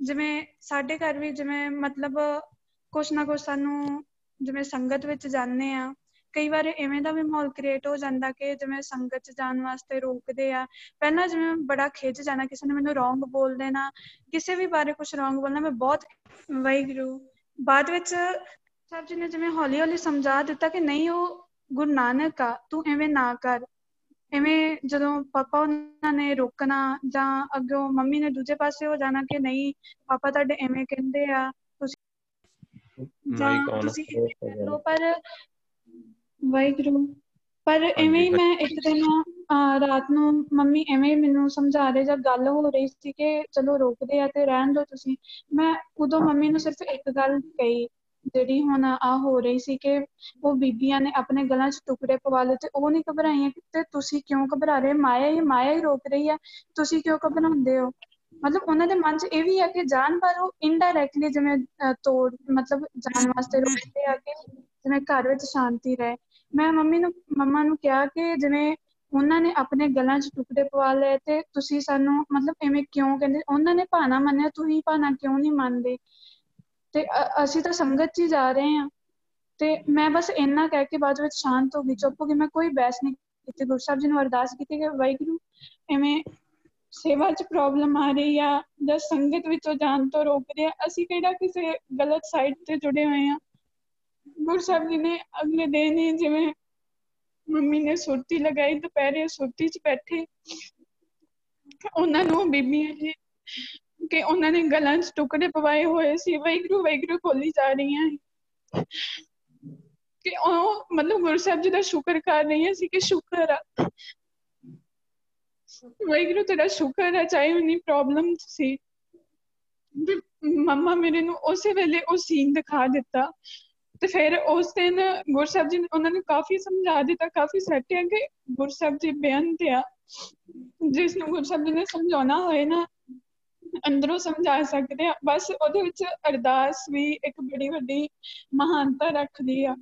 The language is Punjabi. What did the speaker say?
ਜਿਵੇਂ ਸਾਡੇ ਘਰ ਵੀ ਜਿਵੇਂ ਮਤਲਬ ਕੁਛ ਨਾ ਕੁਛ ਸਾਨੂੰ ਜਿਵੇਂ ਸੰਗਤ ਵਿੱਚ ਜਾਂਦੇ ਆ, ਕਈ ਵਾਰ ਐਵੇਂ ਦਾ ਵੀ ਮਾਹੌਲ ਕ੍ਰੀਏਟ ਹੋ ਜਾਂਦਾ ਕਿ ਜਿਵੇਂ ਸੰਗਤ ਚ ਜਾਣ ਵਾਸਤੇ ਰੋਕਦੇ ਆ। ਪਹਿਲਾਂ ਜਿਵੇਂ ਬੜਾ ਖਿੱਚ ਜਾਣਾ ਕਿਸੇ ਨੇ ਮੈਨੂੰ ਰੋਂਗ ਬੋਲ ਦੇਣਾ, ਕਿਸੇ ਵੀ ਬਾਰੇ ਕੁਝ ਰੋਂਗ ਬੋਲਣਾ, ਮੈਂ ਬਹੁਤ ਵਾਹਿਗੁਰੂ। ਬਾਅਦ ਵਿੱਚ ਸਭ ਜੀ ਨੇ ਜਿਵੇਂ ਹੌਲੀ ਹੌਲੀ ਸਮਝਾ ਦਿੱਤਾ ਕਿ ਨਹੀਂ, ਉਹ ਗੁਰੂ ਨਾਨਕ ਆ, ਤੂੰ ਐਵੇਂ ਨਾ ਕਰ। ਐਵੇਂ ਜਦੋਂ ਪਾਪਾ ਉਹਨਾਂ ਨੇ ਰੋਕਣਾ ਜਾਂ ਅੱਗੋਂ ਮੰਮੀ ਨੇ ਦੂਜੇ ਪਾਸੇ ਹੋ ਜਾਣਾ ਕਿ ਨਹੀਂ ਪਾਪਾ ਤੁਹਾਡੇ ਐਵੇਂ ਕਹਿੰਦੇ ਆ ਤੁਸੀਂ ਜਾਂ ਤੁਸੀਂ ਲਓ ਪਰ ਵਾਹਿਗੁਰੂ ਪਰ ਐਵੇਂ ਹੀ ਮੈਂ ਇੱਕ ਦਿਨ ਰਾਤ ਨੂੰ ਮੰਮੀ ਐਵੇਂ ਮੈਨੂੰ ਸਮਝਾ ਰਹੇ ਜਦ ਗੱਲ ਹੋ ਰਹੀ ਸੀ ਕਿ ਚਲੋ ਰੋਕਦੇ ਆ ਤੇ ਰਹਿਣ ਦਿਓ ਤੁਸੀਂ। ਮੈਂ ਉਦੋਂ ਮੰਮੀ ਨੂੰ ਸਿਰਫ ਇੱਕ ਗੱਲ ਕਹੀ ਜਿਹੜੀ ਹੁਣ ਆ ਹੋ ਰਹੀ ਸੀ ਕਿ ਉਹ ਬੀਬੀਆਂ ਨੇ ਆਪਣੇ ਗਲਾਂ 'ਚ ਟੁਕੜੇ ਪਵਾ ਲਏ ਤੇ ਉਹ ਨਹੀਂ ਘਬਰਾਈਆਂ ਤੇ ਤੁਸੀਂ ਕਿਉਂ ਘਬਰਾ ਰਹੇ? ਮਾਇਆ ਹੀ ਮਾਇਆ ਹੀ ਰੋਕ ਰਹੀ ਆ। ਤੁਸੀਂ ਕਿਉਂ ਘਬਰਾਉਂਦੇ ਹੋ? ਮਤਲਬ ਉਹਨਾਂ ਦੇ ਮਨ 'ਚ ਇਹ ਵੀ ਹੈ ਕਿ ਜਾਨ ਪਰ ਉਹ ਇਨਡਾਇਰੈਕਟਲੀ ਜਿਵੇਂ ਤੋੜ, ਮਤਲਬ ਜਾਣ ਵਾਸਤੇ ਰੋਕਦੇ ਆ ਕਿ ਜਿਵੇਂ ਘਰ ਵਿੱਚ ਸ਼ਾਂਤੀ ਰਹੇ। ਮੈਂ ਮੰਮੀ ਨੂੰ, ਮੰਮਾ ਨੂੰ ਕਿਹਾ ਕਿ ਜਿਵੇਂ ਉਹਨਾਂ ਨੇ ਆਪਣੇ ਗਲਾਂ 'ਚ ਟੁਕੜੇ ਪਵਾ ਲਏ ਤੇ ਤੁਸੀਂ ਸਾਨੂੰ ਮਤਲਬ ਐਵੇਂ ਕਿਉਂ ਕਹਿੰਦੇ? ਉਹਨਾਂ ਨੇ ਭਾਣਾ ਮੰਨਿਆ, ਤੁਸੀਂ ਭਾਣਾ ਕਿਉਂ ਨਹੀਂ ਮੰਨਦੇ? ਤੇ ਅਸੀਂ ਤਾਂ ਸੰਗਤ 'ਚ ਹੀ ਜਾ ਰਹੇ ਹਾਂ। ਤੇ ਮੈਂ ਬਸ ਇੰਨਾ ਕਹਿ ਕੇ ਬਾਅਦ ਵਿੱਚ ਸ਼ਾਂਤ ਹੋ ਗਈ, ਚੁੱਪ ਹੋ ਗਈ। ਮੈਂ ਕੋਈ ਬਹਿਸ ਨਹੀਂ ਕੀਤੀ। ਗੁਰੂ ਸਾਹਿਬ ਜੀ ਨੂੰ ਅਰਦਾਸ ਕੀਤੀ ਕਿ ਵਾਹਿਗੁਰੂ, ਐਵੇਂ ਸੇਵਾ 'ਚ ਪ੍ਰੋਬਲਮ ਆ ਰਹੀ ਆ ਜਾਂ ਸੰਗਤ ਵਿੱਚੋਂ ਜਾਣ ਤੋਂ ਰੋਕ ਰਿਹਾ ਅਸੀਂ ਕਿਹੜਾ ਕਿਸੇ ਗਲਤ ਸਾਈਡ ਤੇ ਜੁੜੇ ਹੋਏ ਆ ਗੁਰੂ ਸਾਹਿਬ ਜੀ ਨੇ ਅਗਲੇ ਦਿਨ ਹੀ ਜਿਵੇਂ ਮੰਮੀ ਨੇ ਸੁਰਤੀ ਲਗਾਈ, ਦੁਪਹਿਰੇ ਸੁਰਤੀ 'ਚ ਬੈਠੇ। ਉਹਨਾਂ ਨੂੰ ਬੀਬੀਆਂ ਜੀ ਕਿ ਉਹਨਾਂ ਨੇ ਗਲਾਂ 'ਚ ਟੁਕੜੇ ਪਵਾਏ ਹੋਏ ਸੀ ਵੈਗਰੂ ਵੈਗਰੂ ਖੋਲੀ ਜਾ ਰਹੀਆਂ ਕਿ ਉਹ ਮਤਲਬ ਗੁਰੂ ਸਾਹਿਬ ਜੀ ਦਾ ਸ਼ੁਕਰ ਕਰ ਰਹੀਆਂ ਸੀ ਕਿ ਸ਼ੁਕਰ ਆ। ਵੈਗਰੂ ਤੇਰਾ ਸ਼ੁਕਰ ਹੈ ਚਾਹੇ ਉਨੀ ਪ੍ਰੋਬਲਮ ਸੀ। ਮੰਮਾ ਮੇਰੇ ਨੂੰ ਉਸੇ ਵੇਲੇ ਉਹ ਸੀਨ ਦਿਖਾ ਦਿੱਤਾ। ਤੇ ਫਿਰ ਉਸ ਦਿਨ ਗੁਰਸਾਹਿਬ ਜੀ ਉਹਨਾਂ ਨੇ ਕਾਫੀ ਸਮਝਾ ਦਿੱਤਾ, ਕਾਫੀ ਸੱਟਿਆ ਕਿ ਗੁਰਸਾਹਿਬ ਜੀ ਬੇਅੰਤ ਆ ਜਿਸ ਨੂੰ ਗੁਰਸਾਹਿਬ ਜੀ ਨੇ ਸਮਝਾਉਣਾ ਹੋਏ ਨਾ ਅੰਦਰੋਂ ਸਮਝਾ ਸਕਦੇ ਆ। ਬਸ ਉਹਦੇ ਵਿੱਚ ਅਰਦਾਸ ਵੀ ਇੱਕ ਬੜੀ ਵੱਡੀ ਮਹਾਨਤਾ ਰੱਖਦੀ ਆ।